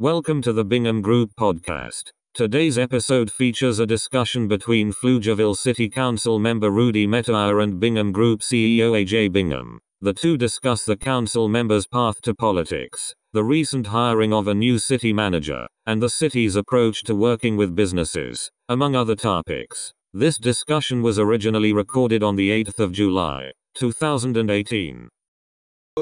Welcome to the Bingham Group podcast. Today's episode features a discussion between Pflugerville City Council member Rudy Metayer and Bingham Group CEO AJ Bingham. The two discuss the council members' path to politics, the recent hiring of a new city manager, and the city's approach to working with businesses, among other topics. This discussion was originally recorded on the 8th of July, 2018.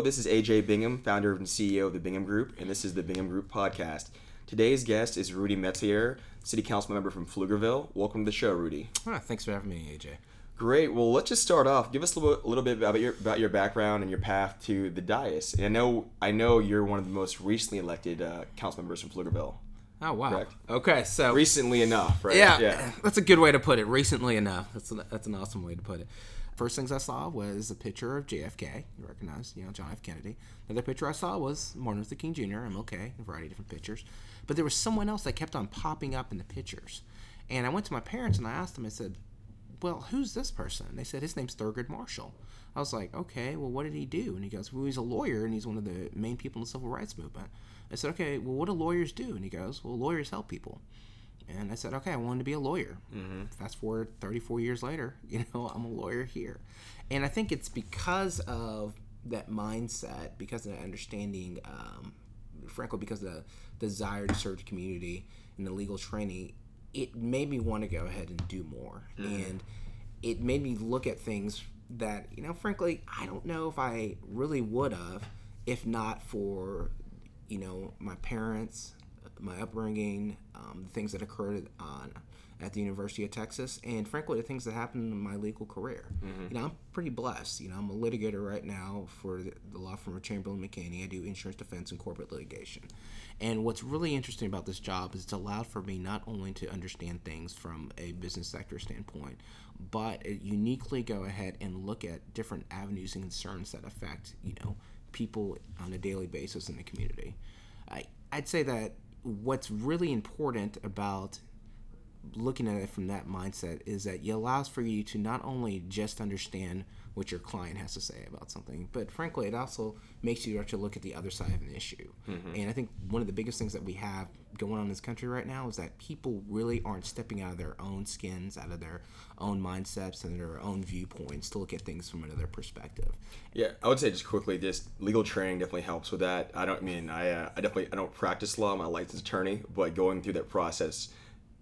This is AJ Bingham, founder and CEO of the Bingham Group, and this is the Bingham Group podcast. Today's guest is Rudy Metayer, City Council member from Pflugerville. Welcome to the show, Rudy. Ah, thanks for having me, AJ. Great. Well, let's just start off. Give us a little, a little bit about your about your background and your path to the dais. And I know I know you're one of the most recently elected uh, council members from Pflugerville. Oh wow. Correct. Okay, so Recently enough, right? yeah, that's a good way to put it. Recently enough. That's an, that's an awesome way to put it. First things I saw was a picture of JFK. You recognize, you know, John F. Kennedy. Another picture I saw was Martin Luther King Jr. MLK. A variety of different pictures, but there was someone else that kept on popping up in the pictures. And I went to my parents and I asked them. I said, "Well, who's this person?" They said his name's Thurgood Marshall. I was like, "Okay, well, what did he do?" And he goes, "Well, he's a lawyer and he's one of the main people in the civil rights movement." I said, "Okay, well, what do lawyers do?" And he goes, "Well, lawyers help people." And I said, okay, I wanted to be a lawyer. Mm-hmm. Fast forward 34 years later, you know, I'm a lawyer here. And I think it's because of that mindset, because of that understanding, um, frankly, because of the desire to serve the community and the legal training, it made me want to go ahead and do more. And it made me look at things that, you know, frankly, I don't know if I really would have if not for, you know, my parents, my upbringing, um, the things that occurred on at the University of Texas, and frankly, the things that happened in my legal career. You know, I'm pretty blessed. You know, I'm a litigator right now for the, the law firm of Chamberlain McHaney. I do insurance defense and corporate litigation. And what's really interesting about this job is it's allowed for me not only to understand things from a business sector standpoint, but uniquely go ahead and look at different avenues and concerns that affect, you know, people on a daily basis in the community. I, I'd say that what's really important about looking at it from that mindset is that it allows for you to not only just understand what your client has to say about something, but frankly, it also makes you actually look at the other side of an issue. And I think one of the biggest things that we have going on in this country right now is that people really aren't stepping out of their own skins, out of their own mindsets and their own viewpoints to look at things from another perspective. Yeah, I would say just quickly, just legal training definitely helps with that. I don't I mean I, uh, I definitely I don't practice law. I'm a licensed attorney, but going through that process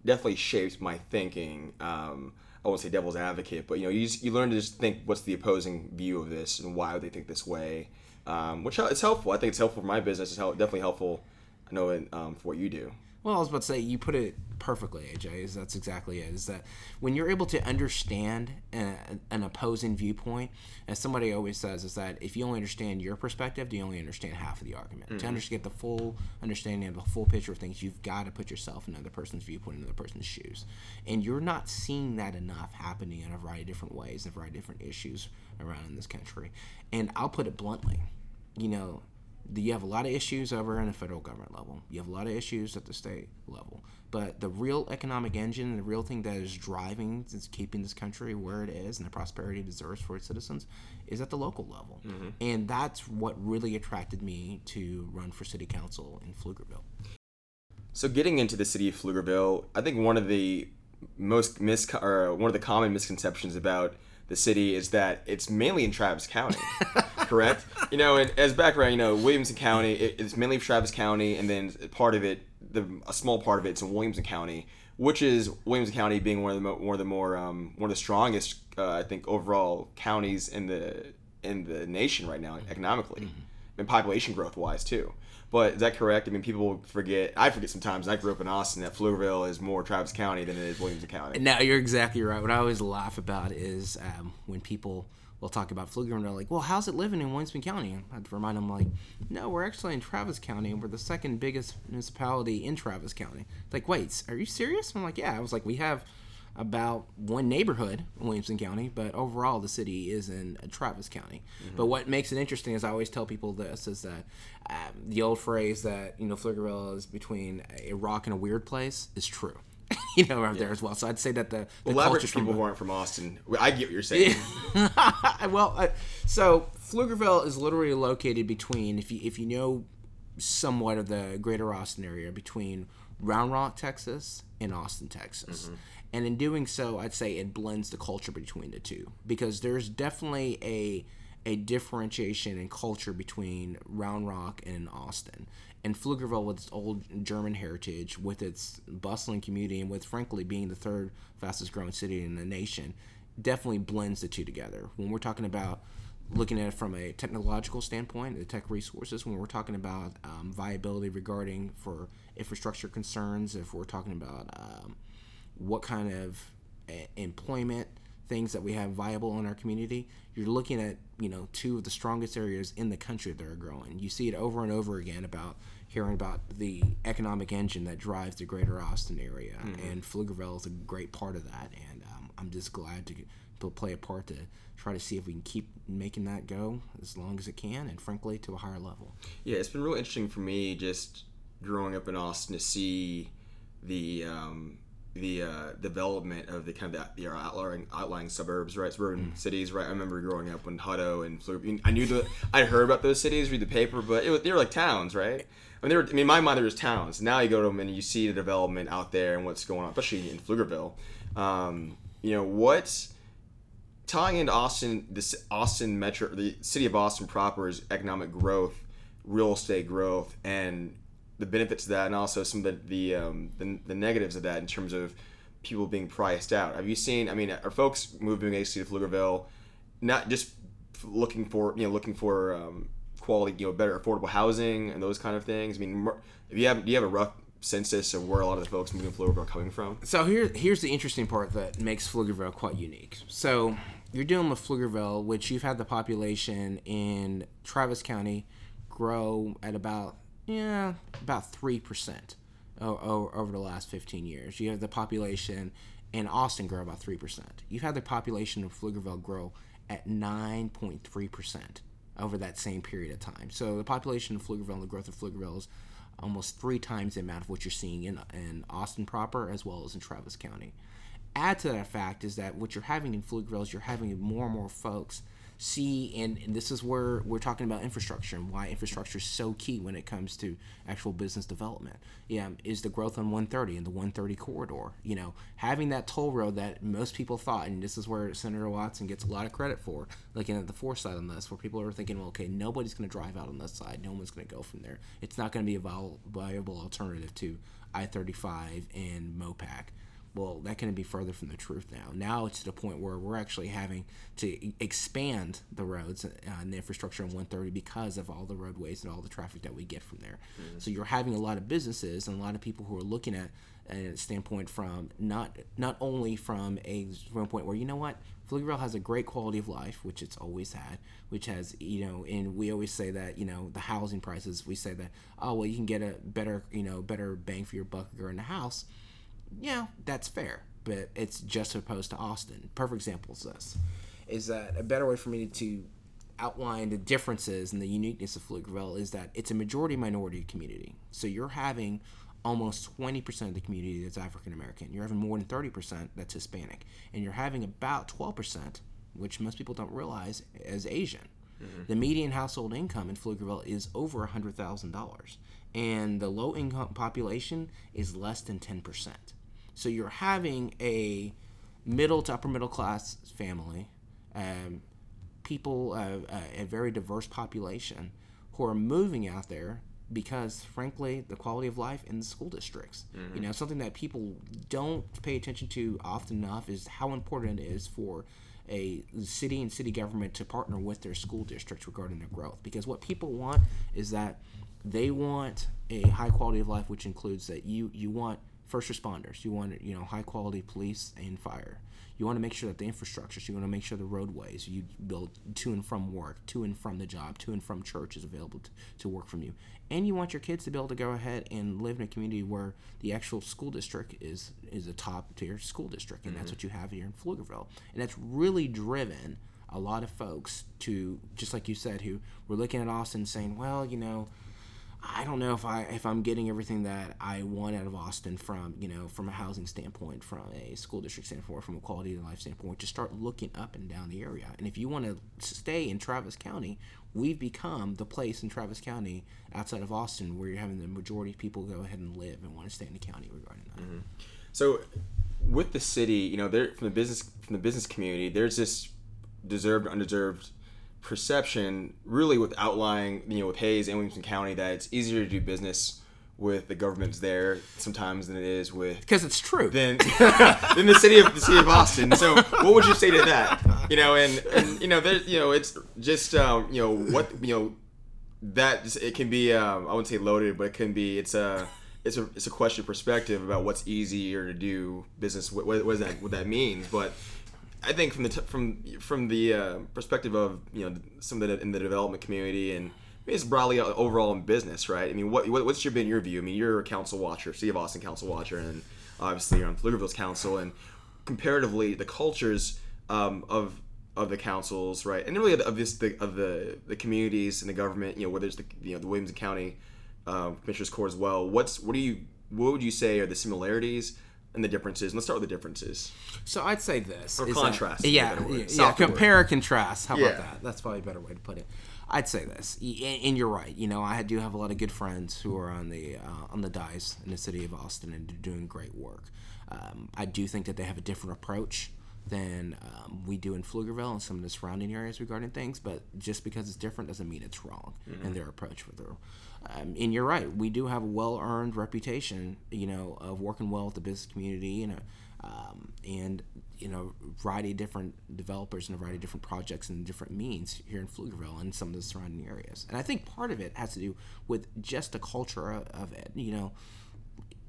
definitely shapes my thinking. Um, I won't say devil's advocate, but you know, you just, you learn to just think what's the opposing view of this and why would they think this way, um, which it's helpful. I think it's helpful for my business. It's hel- definitely helpful. I know it, um, for what you do. Well, I was about to say you put it perfectly, AJ. Is that's exactly it. Is that when you're able to understand a, an opposing viewpoint, as somebody always says, is that if you only understand your perspective, you only understand half of the argument. To mm-hmm. understand the full understanding of the full picture of things, you've got to put yourself in another person's viewpoint, in another person's shoes, and you're not seeing that enough happening in a variety of different ways, in a variety of different issues around in this country. And I'll put it bluntly, you know, you have a lot of issues over in the federal government level. You have a lot of issues at the state level. But the real economic engine, the real thing that is driving, is keeping this country where it is and the prosperity it deserves for its citizens, is at the local level. Mm-hmm. And that's what really attracted me to run for city council in Pflugerville. So getting into the city of Pflugerville, I think one of the most mis or one of the common misconceptions about the city is that it's mainly in Travis County, correct? You know, and as background, you know, Williamson County, it, it's mainly Travis County, and then part of it, the a small part of it's in Williamson County, which is Williamson County being one of the mo- one of the more um, one of the strongest, uh, I think, overall counties in the in the nation right now economically, and population growth wise too. But is that correct? I mean, people forget. I forget sometimes. I grew up in Austin. That Pflugerville is more Travis County than it is Williamson County. No, you're exactly right. What I always laugh about is um, when people will talk about Pfluger and they're like, "Well, how's it living in Williamson County?" I have to remind them like, "No, we're actually in Travis County, and we're the second biggest municipality in Travis County." Like, wait, are you serious? I'm like, "Yeah." I was like, "We have about one neighborhood in Williamson County, but overall the city is in Travis County." But what makes it interesting is I always tell people this is that um, the old phrase that you know Pflugerville is between a rock and a weird place is true. you know, out there as well. So I'd say that the, the Elaborate culture people who aren't from Austin. I get what you're saying. well, uh, so Pflugerville is literally located between if you if you know somewhat of the greater Austin area between Round Rock, Texas, and Austin, Texas. And in doing so, I'd say it blends the culture between the two because there's definitely a a differentiation in culture between Round Rock and Austin. And Pflugerville, with its old German heritage, with its bustling community, and with frankly being the third fastest growing city in the nation, definitely blends the two together. When we're talking about looking at it from a technological standpoint, the tech resources, when we're talking about um, viability regarding for infrastructure concerns, if we're talking about um, what kind of uh, employment things that we have viable in our community, you're looking at you know two of the strongest areas in the country that are growing. You see it over and over again about hearing about the economic engine that drives the greater Austin area, and Pflugerville is a great part of that. And um, I'm just glad to, to play a part to try to see if we can keep making that go as long as it can, and frankly to a higher level. Yeah, it's been real interesting for me just growing up in Austin to see the um, the uh, development of the kind of the, the outlying, outlying suburbs, right, suburban cities, right. I remember growing up when Hutto and I knew the I heard about those cities, read the paper, but it was, they were like towns, right. I mean, they were, I mean, my mind, there was towns. Now you go to them and you see the development out there and what's going on, especially in Pflugerville. Um, you know, what's tying into Austin, this Austin metro, the city of Austin proper is economic growth, real estate growth, and the benefits of that, and also some of the the, um, the the negatives of that in terms of people being priced out. Have you seen? I mean, are folks moving basically to Pflugerville, not just looking for you know looking for um, quality, you know, better affordable housing and those kind of things? I mean, if you have do you have a rough census of where a lot of the folks moving to Pflugerville are coming from? So here, here's the interesting part that makes Pflugerville quite unique. So you're dealing with Pflugerville, which you've had the population in Travis County grow at about yeah about three percent over the last 15 years. You have the population in Austin grow about three percent. You've had the population of Pflugerville grow at 9.3 percent over that same period of time. So the population of Pflugerville and the growth of Pflugerville is almost three times the amount of what you're seeing in, in Austin proper as well as in Travis County. Add to that fact is that what you're having in Pflugerville is you're having more and more folks see, and, and this is where we're talking about infrastructure and why infrastructure is so key when it comes to actual business development. Yeah, is the growth on 130 and the 130 corridor. You know, having that toll road that most people thought, and this is where Senator Watson gets a lot of credit for, looking at the foresight on this, where people are thinking, well, okay, nobody's going to drive out on this side, no one's going to go from there. It's not going to be a viable, alternative to I-35 and MOPAC well, that couldn't be further from the truth now. Now it's to the point where we're actually having to expand the roads uh, and the infrastructure on 130 because of all the roadways and all the traffic that we get from there. Mm-hmm. So you're having a lot of businesses and a lot of people who are looking at a standpoint from not not only from a standpoint where you know what Pflugerville has a great quality of life, which it's always had, which has, you know, and we always say that, you know, the housing prices, we say that, oh, well, you can get a better, you know, better bang for your buck in a house yeah, that's fair, but it's just opposed to Austin. Perfect example is this: is that a better way for me to outline the differences and the uniqueness of Pflugerville is that it's a majority minority community. So you're having almost 20% of the community that's African American. You're having more than 30% that's Hispanic. And you're having about 12%, which most people don't realize, as Asian. Mm-hmm. The median household income in Pflugerville is over $100,000. And the low income population is less than 10%. So you're having a middle to upper middle class family, um, people, uh, uh, a very diverse population who are moving out there because, frankly, the quality of life in the school districts. Mm-hmm. You know, something that people don't pay attention to often enough is how important it is for a city and city government to partner with their school districts regarding their growth. Because what people want is that they want a high quality of life, which includes that you you want first responders. You want you know high quality police and fire. You want to make sure that the infrastructure. So you want to make sure the roadways you build to and from work, to and from the job, to and from church is available to, to work from you. And you want your kids to be able to go ahead and live in a community where the actual school district is is a top tier school district, and mm-hmm. that's what you have here in Pflugerville. And that's really driven a lot of folks to just like you said, who were looking at Austin saying, well, you know I don't know if I if I'm getting everything that I want out of Austin from you know from a housing standpoint, from a school district standpoint, from a quality of life standpoint. To start looking up and down the area, and if you want to stay in Travis County, we've become the place in Travis County outside of Austin where you're having the majority of people go ahead and live and want to stay in the county regarding that. Mm-hmm. So, with the city, you know, there from the business from the business community, there's this deserved, undeserved perception, really, with outlying, you know, with Hays and Williamson County, that it's easier to do business with the governments there sometimes than it is with Because it's true. than than the city of the city of Austin. So, what would you say to that? You know, and and you know, there, you know, it's just um, you know what you know that just- it can be um, I wouldn't say loaded, but it can be it's a it's a it's a question of perspective about what's easier to do business. What, what is that what that means, but. I think from the t- from from the uh, perspective of you know some of the in the development community and maybe it's broadly uh, overall in business, right? I mean, what, what what's your been your view? I mean, you're a council watcher, City of Austin council watcher, and obviously you're on Pflugerville's council, and comparatively the cultures um, of of the councils, right, and really of, this the, of the the communities and the government, you know, whether it's the you know the Williamson County um, Commissioners Court as well. What's what do you what would you say are the similarities and the differences? And let's start with the differences. So I'd say this. Or is that- contrast, yeah, yeah, yeah, compare and contrast. How Yeah. about that? That's probably a better way to put it. I'd say this, and and you're right. You know, I do have a lot of good friends who are on the uh, on the dais in the city of Austin and doing great work. Um, I do think that they have a different approach than um, we do in Pflugerville and some of the surrounding areas regarding things. But just because it's different doesn't mean it's wrong Mm-hmm. in their approach with their. Um, and you're right. We do have a well-earned reputation, you know, of working well with the business community, you know, um, and you know, a variety of different developers and a variety of different projects and different means here in Pflugerville and some of the surrounding areas. And I think part of it has to do with just the culture of, of it. You know,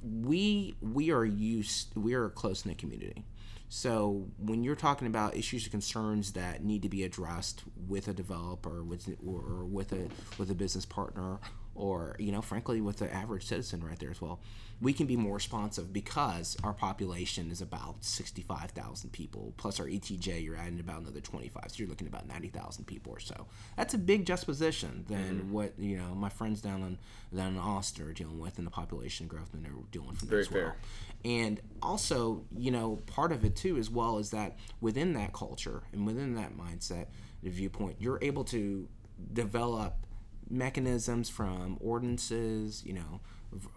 we we are used we are a close knit community. So when you're talking about issues and concerns that need to be addressed with a developer, with or with a with a business partner, or you know, frankly, with the average citizen right there as well, we can be more responsive because our population is about sixty-five thousand people. Plus our ETJ, you're adding about another twenty-five, so you're looking at about ninety thousand people or so. That's a big juxtaposition than mm-hmm. what you know my friends down in down in Austin are dealing with, and the population growth and they're dealing with Very as well. fair. And also, you know, part of it too, as well, is that within that culture and within that mindset, the viewpoint, you're able to develop mechanisms from ordinances, you know,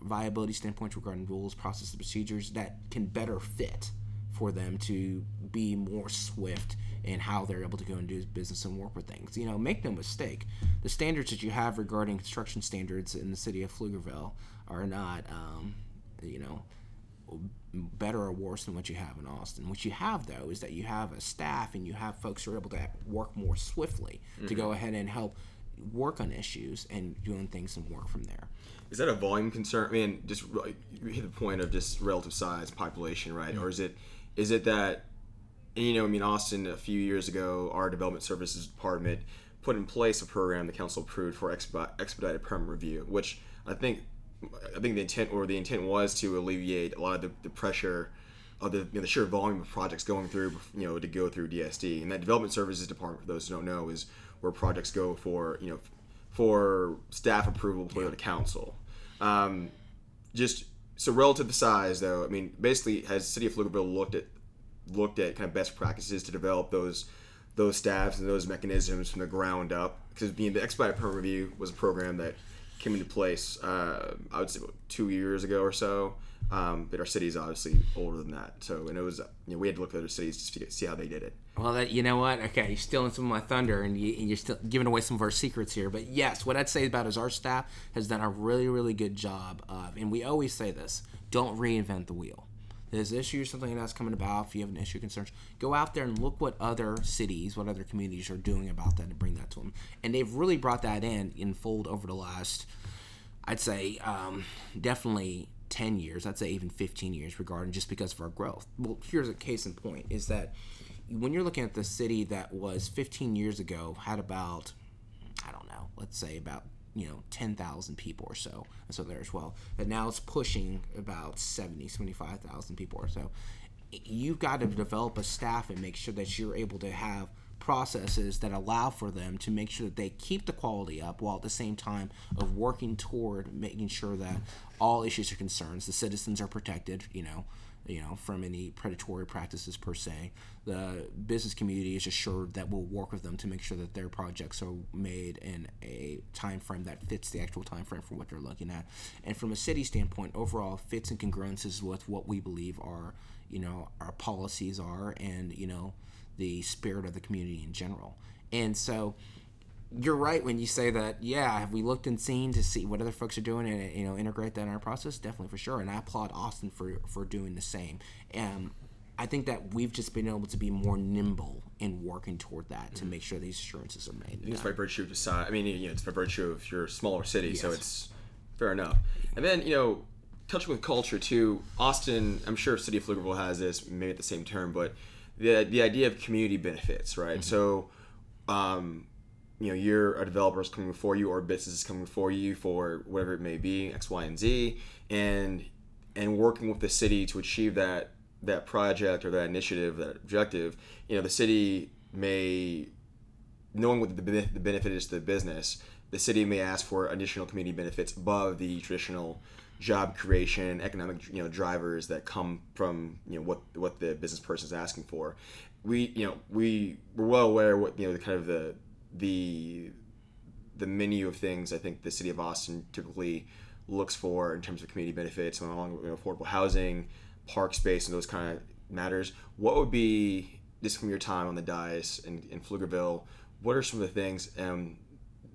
viability standpoints regarding rules, processes, procedures that can better fit for them to be more swift in how they're able to go and do business and work with things. You know, make no mistake, the standards that you have regarding construction standards in the city of Pflugerville are not, um, you know, better or worse than what you have in Austin. What you have though is that you have a staff and you have folks who are able to work more swiftly to go ahead and help work on issues and doing things and work from there. Is that a volume concern? I mean, just you hit the point of just relative size, population, right? Or is it is it that you know, I mean, Austin a few years ago, our development services department put in place a program the council approved for expedited permit review, which I think I think the intent or the intent was to alleviate a lot of the, the pressure of the, you know, the sheer volume of projects going through, you know, to go through DSD. And that development services department, for those who don't know, is where projects go for you know for staff approval before to council. Um, just so relative to size, though, I mean, basically, has City of Pflugerville looked at looked at kind of best practices to develop those those staffs and those mechanisms from the ground up? Because being the expedited permit review was a program that came into place, uh, I would say, about two years ago or so. Um, but our city is obviously older than that, so and it was you know we had to look at other cities to see how they did it. Well, that you know what? Okay, you're stealing some of my thunder, and, you, you're still giving away some of our secrets here. But yes, what I'd say about is our staff has done a really, really good job of, and we always say this: don't reinvent the wheel. There's issues, something that's coming about. If you have an issue, concerns, go out there and look what other cities, what other communities are doing about that, and bring that to them. And they've really brought that in in fold over the last, I'd say, um, definitely 10 years, I'd say even 15 years regarding just because of our growth. Well, here's a case in point is that when you're looking at the city that was 15 years ago had about, I don't know, let's say about, you know, 10,000 people or so. And so there as well. But now it's pushing about 70, 75,000 people or so. You've got to develop a staff and make sure that you're able to have processes that allow for them to make sure that they keep the quality up while at the same time of working toward making sure that all issues or concerns the citizens are protected you know you know from any predatory practices per se. The business community is assured that we'll work with them to make sure that their projects are made in a time frame that fits the actual time frame for what they're looking at. And from a city standpoint overall fits and congruences with what we believe are you know our policies are and you know the spirit of the community in general. And so you're right when you say that. Yeah, have we looked and seen to see what other folks are doing and you know integrate that in our process? Definitely for sure. And I applaud Austin for for doing the same. And I think that we've just been able to be more nimble in working toward that to mm-hmm. make sure these assurances are made. It's by virtue of the size. I mean, you know, it's by virtue of your smaller city, yes. so it's fair enough. And then you know, touching with culture too. Austin, I'm sure City of Pflugerville has this, maybe at the same term, but the the idea of community benefits, right? Mm-hmm. So, um, you know, you're a developer is coming before you, or a business is coming before you for whatever it may be, X, Y, and Z, and and working with the city to achieve that that project or that initiative, that objective. You know, the city may, knowing what the, the benefit is to the business, the city may ask for additional community benefits above the traditional job creation, economic you know drivers that come from you know what what the business person is asking for. We you know we we're well aware what you know the kind of the the the menu of things I think the city of Austin typically looks for in terms of community benefits and along you know, affordable housing, park space, and those kind of matters. What would be just from your time on the dais in, in Pflugerville? What are some of the things um,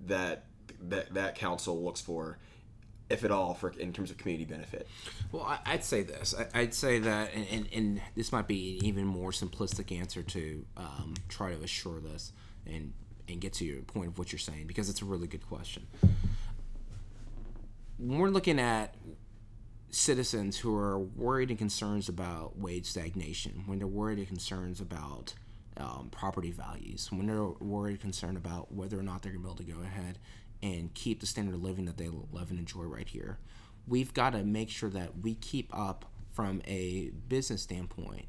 that that that council looks for if at all, for in terms of community benefit? Well, I'd say this. I'd say that, and, and, and this might be an even more simplistic answer to um, try to assure this and and get to your point of what you're saying because it's a really good question. When we're looking at citizens who are worried and concerns about wage stagnation, when they're worried and concerns about um, property values, when they're worried and concerned about whether or not they're going to be able to go ahead and keep the standard of living that they love and enjoy right here. We've got to make sure that we keep up from a business standpoint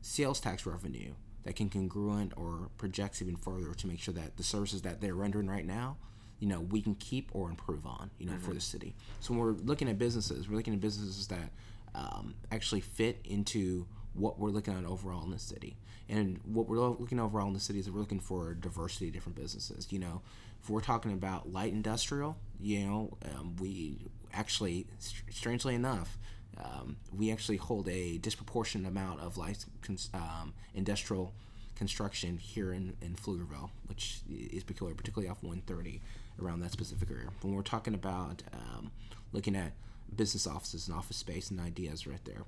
sales tax revenue that can congruent or projects even further to make sure that the services that they're rendering right now you know we can keep or improve on you know mm-hmm. for the city so when we're looking at businesses we're looking at businesses that um, actually fit into what we're looking at overall in the city and what we're looking overall in the city is we're looking for diversity of different businesses you know if we're talking about light industrial, you know, um, we actually, strangely enough, um, we actually hold a disproportionate amount of light um, industrial construction here in, in Pflugerville, which is peculiar, particularly off 130 around that specific area. When we're talking about um, looking at business offices and office space and ideas right there,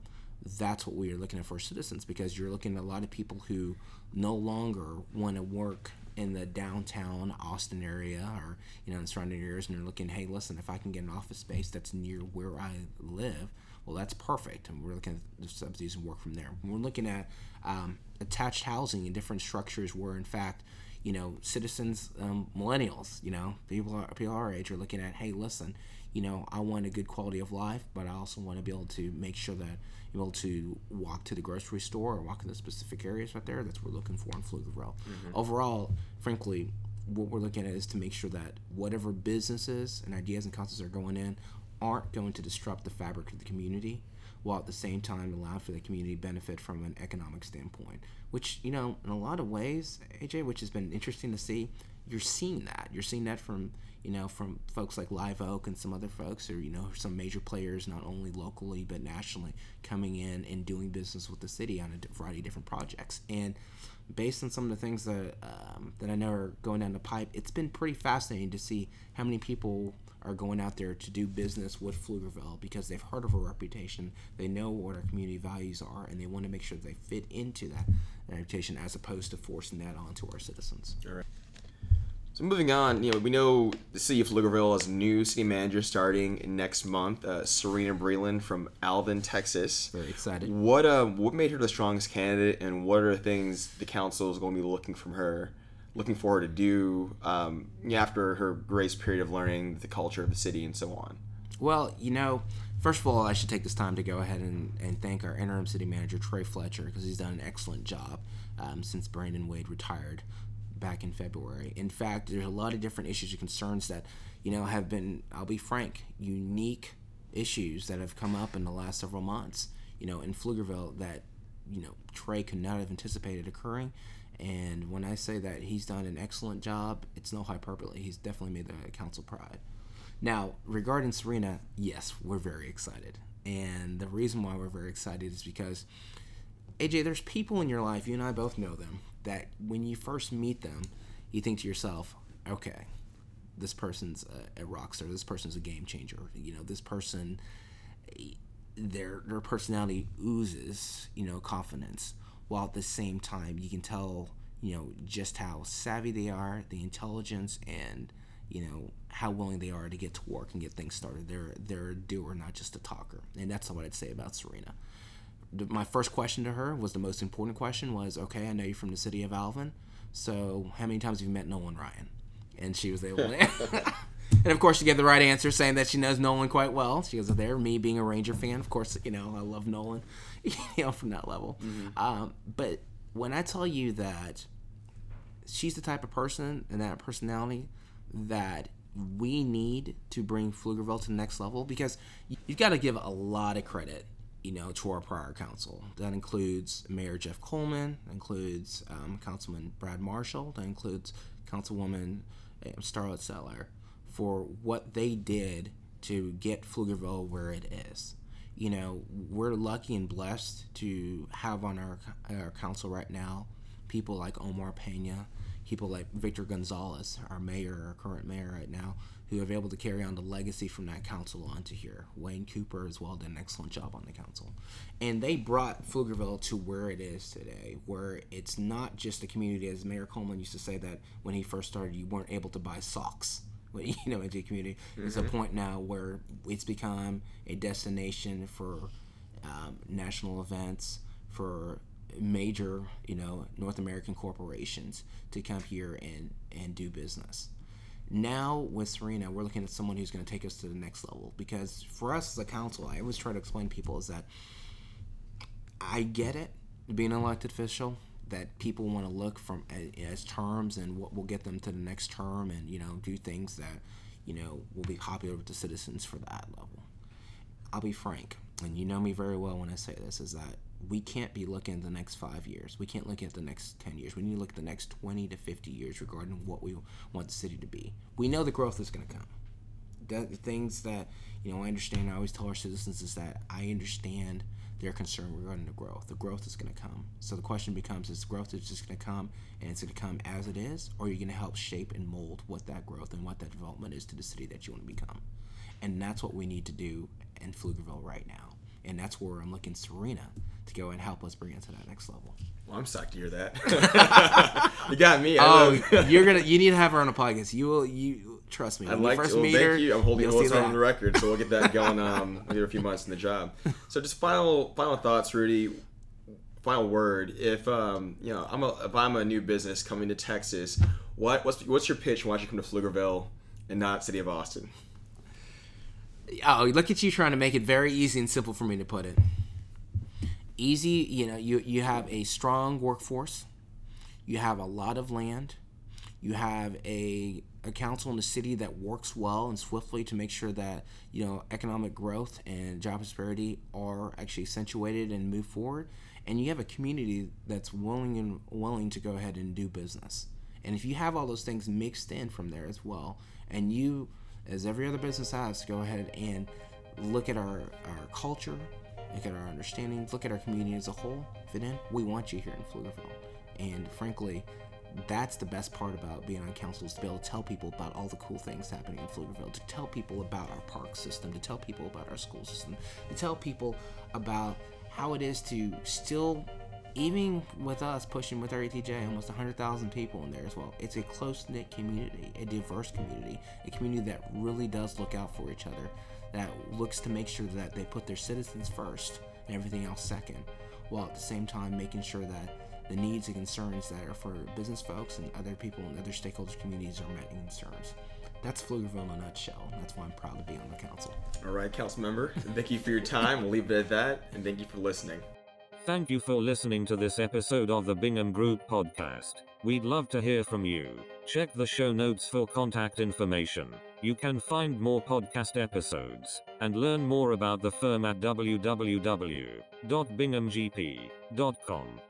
that's what we are looking at for citizens because you're looking at a lot of people who no longer want to work in the downtown Austin area or you know in surrounding areas, and they're looking, hey, listen, if I can get an office space that's near where I live, well, that's perfect. And we're looking at the subsidies and work from there. We're looking at um, attached housing and different structures where, in fact, you know, citizens, um, millennials, you know, people, are, people our age are looking at, hey, listen, you know, I want a good quality of life, but I also want to be able to make sure that you're able to walk to the grocery store or walk in the specific areas right there. That's what we're looking for in Pflugerville. Mm-hmm. Overall, frankly, what we're looking at is to make sure that whatever businesses and ideas and concepts are going in aren't going to disrupt the fabric of the community while at the same time allow for the community benefit from an economic standpoint which you know in a lot of ways aj which has been interesting to see you're seeing that you're seeing that from you know, from folks like Live Oak and some other folks, or you know, some major players, not only locally but nationally, coming in and doing business with the city on a variety of different projects. And based on some of the things that um, that I know are going down the pipe, it's been pretty fascinating to see how many people are going out there to do business with Pflugerville because they've heard of our reputation, they know what our community values are, and they want to make sure they fit into that reputation as opposed to forcing that onto our citizens. All right. So moving on, you know, we know the city of Pflugerville has a new city manager starting next month, uh, Sereniah Breland from Alvin, Texas. Very excited. What uh, what made her the strongest candidate, and what are the things the council is going to be looking from her, looking for her to do um, after her grace period of learning the culture of the city and so on? Well, you know, first of all, I should take this time to go ahead and, and thank our interim city manager Trey Fletcher because he's done an excellent job um, since Brandon Wade retired back in February. In fact, there's a lot of different issues and concerns that, you know, have been, I'll be frank, unique issues that have come up in the last several months, you know, in Pflugerville that, you know, Trey could not have anticipated occurring. And when I say that he's done an excellent job, it's no hyperbole. He's definitely made the council proud. Now, regarding Sereniah, yes, we're very excited. And the reason why we're very excited is because, AJ, there's people in your life, you and I both know them, that when you first meet them, you think to yourself, okay, this person's a, a rock star, this person's a game changer. You know, this person, eh, their their personality oozes, you know, confidence, while at the same time you can tell, you know, just how savvy they are, the intelligence, and you know how willing they are to get to work and get things started. They're they're a doer, not just a talker, and that's what I'd say about Sereniah. My first question to her was the most important question was, okay, I know you're from the city of Alvin, so how many times have you met Nolan Ryan? And she was able to, and of course she gave the right answer, saying that she knows Nolan quite well. She goes, there, me being a Ranger fan, of course, you know I love Nolan, you know from that level. Mm-hmm. Um, but when I tell you that she's the type of person and that personality that we need to bring Pflugerville to the next level because you've got to give a lot of credit, you know, to our prior council. That includes Mayor Jeff Coleman, includes um, Councilman Brad Marshall, that includes Councilwoman um, Starlet Sattler for what they did to get Pflugerville where it is. You know, we're lucky and blessed to have on our, our council right now people like Omar Pena, people like Victor Gonzalez, our mayor, our current mayor right now, who have been able to carry on the legacy from that council onto here. Wayne Cooper as well did an excellent job on the council. And they brought Pflugerville to where it is today, where it's not just a community, as Mayor Coleman used to say that when he first started, you weren't able to buy socks. You know, into the community. Mm-hmm. It's a point now where it's become a destination for um, national events, for major, you know, North American corporations to come here and and do business. Now with Sereniah, we're looking at someone who's going to take us to the next level. Because for us as a council, I always try to explain to people is that I get it, being an elected official, that people want to look from as terms and what will get them to the next term, and you know, do things that you know will be popular with the citizens for that level. I'll be frank, and you know me very well when I say this, is that we can't be looking at the next five years. We can't look at the next 10 years. We need to look at the next 20 to 50 years regarding what we want the city to be. We know the growth is going to come. The things that, you know, I understand, I always tell our citizens is that I understand their concern regarding the growth. The growth is going to come. So the question becomes is growth is just going to come and it's going to come as it is, or are you going to help shape and mold what that growth and what that development is to the city that you want to become? And that's what we need to do in Pflugerville right now. And that's where I'm looking Sereniah to go and help us bring it to that next level. Well, I'm psyched to hear that. you got me. oh, you're gonna. You need to have her on a podcast. You will. You trust me. I'd like first to. Well, thank her, you. I'm holding you on the record, so we'll get that going. Um, in a few months in the job. So, just final final thoughts, Rudy. Final word. If um, you know, I'm a if I'm a new business coming to Texas, what what's what's your pitch? Why should you come to Pflugerville and not City of Austin? Oh, look at you trying to make it very easy and simple for me to put it easy you know you you have a strong workforce you have a lot of land you have a, a council in the city that works well and swiftly to make sure that you know economic growth and job prosperity are actually accentuated and move forward and you have a community that's willing and willing to go ahead and do business and if you have all those things mixed in from there as well and you as every other business has go ahead and look at our, our culture look at our understanding, look at our community as a whole, fit in, we want you here in Pflugerville. And frankly, that's the best part about being on council is to be able to tell people about all the cool things happening in Pflugerville, to tell people about our park system, to tell people about our school system, to tell people about how it is to still, even with us pushing with our ETJ, almost 100,000 people in there as well. It's a close knit community, a diverse community, a community that really does look out for each other that looks to make sure that they put their citizens first and everything else second, while at the same time making sure that the needs and concerns that are for business folks and other people and other stakeholders communities are met in concerns. That's Pflugerville in a nutshell. That's why I'm proud to be on the council. All right, council member, thank you for your time. We'll leave it at that, and thank you for listening. Thank you for listening to this episode of the Bingham Group podcast. We'd love to hear from you. Check the show notes for contact information. You can find more podcast episodes and learn more about the firm at www.binghamgp.com.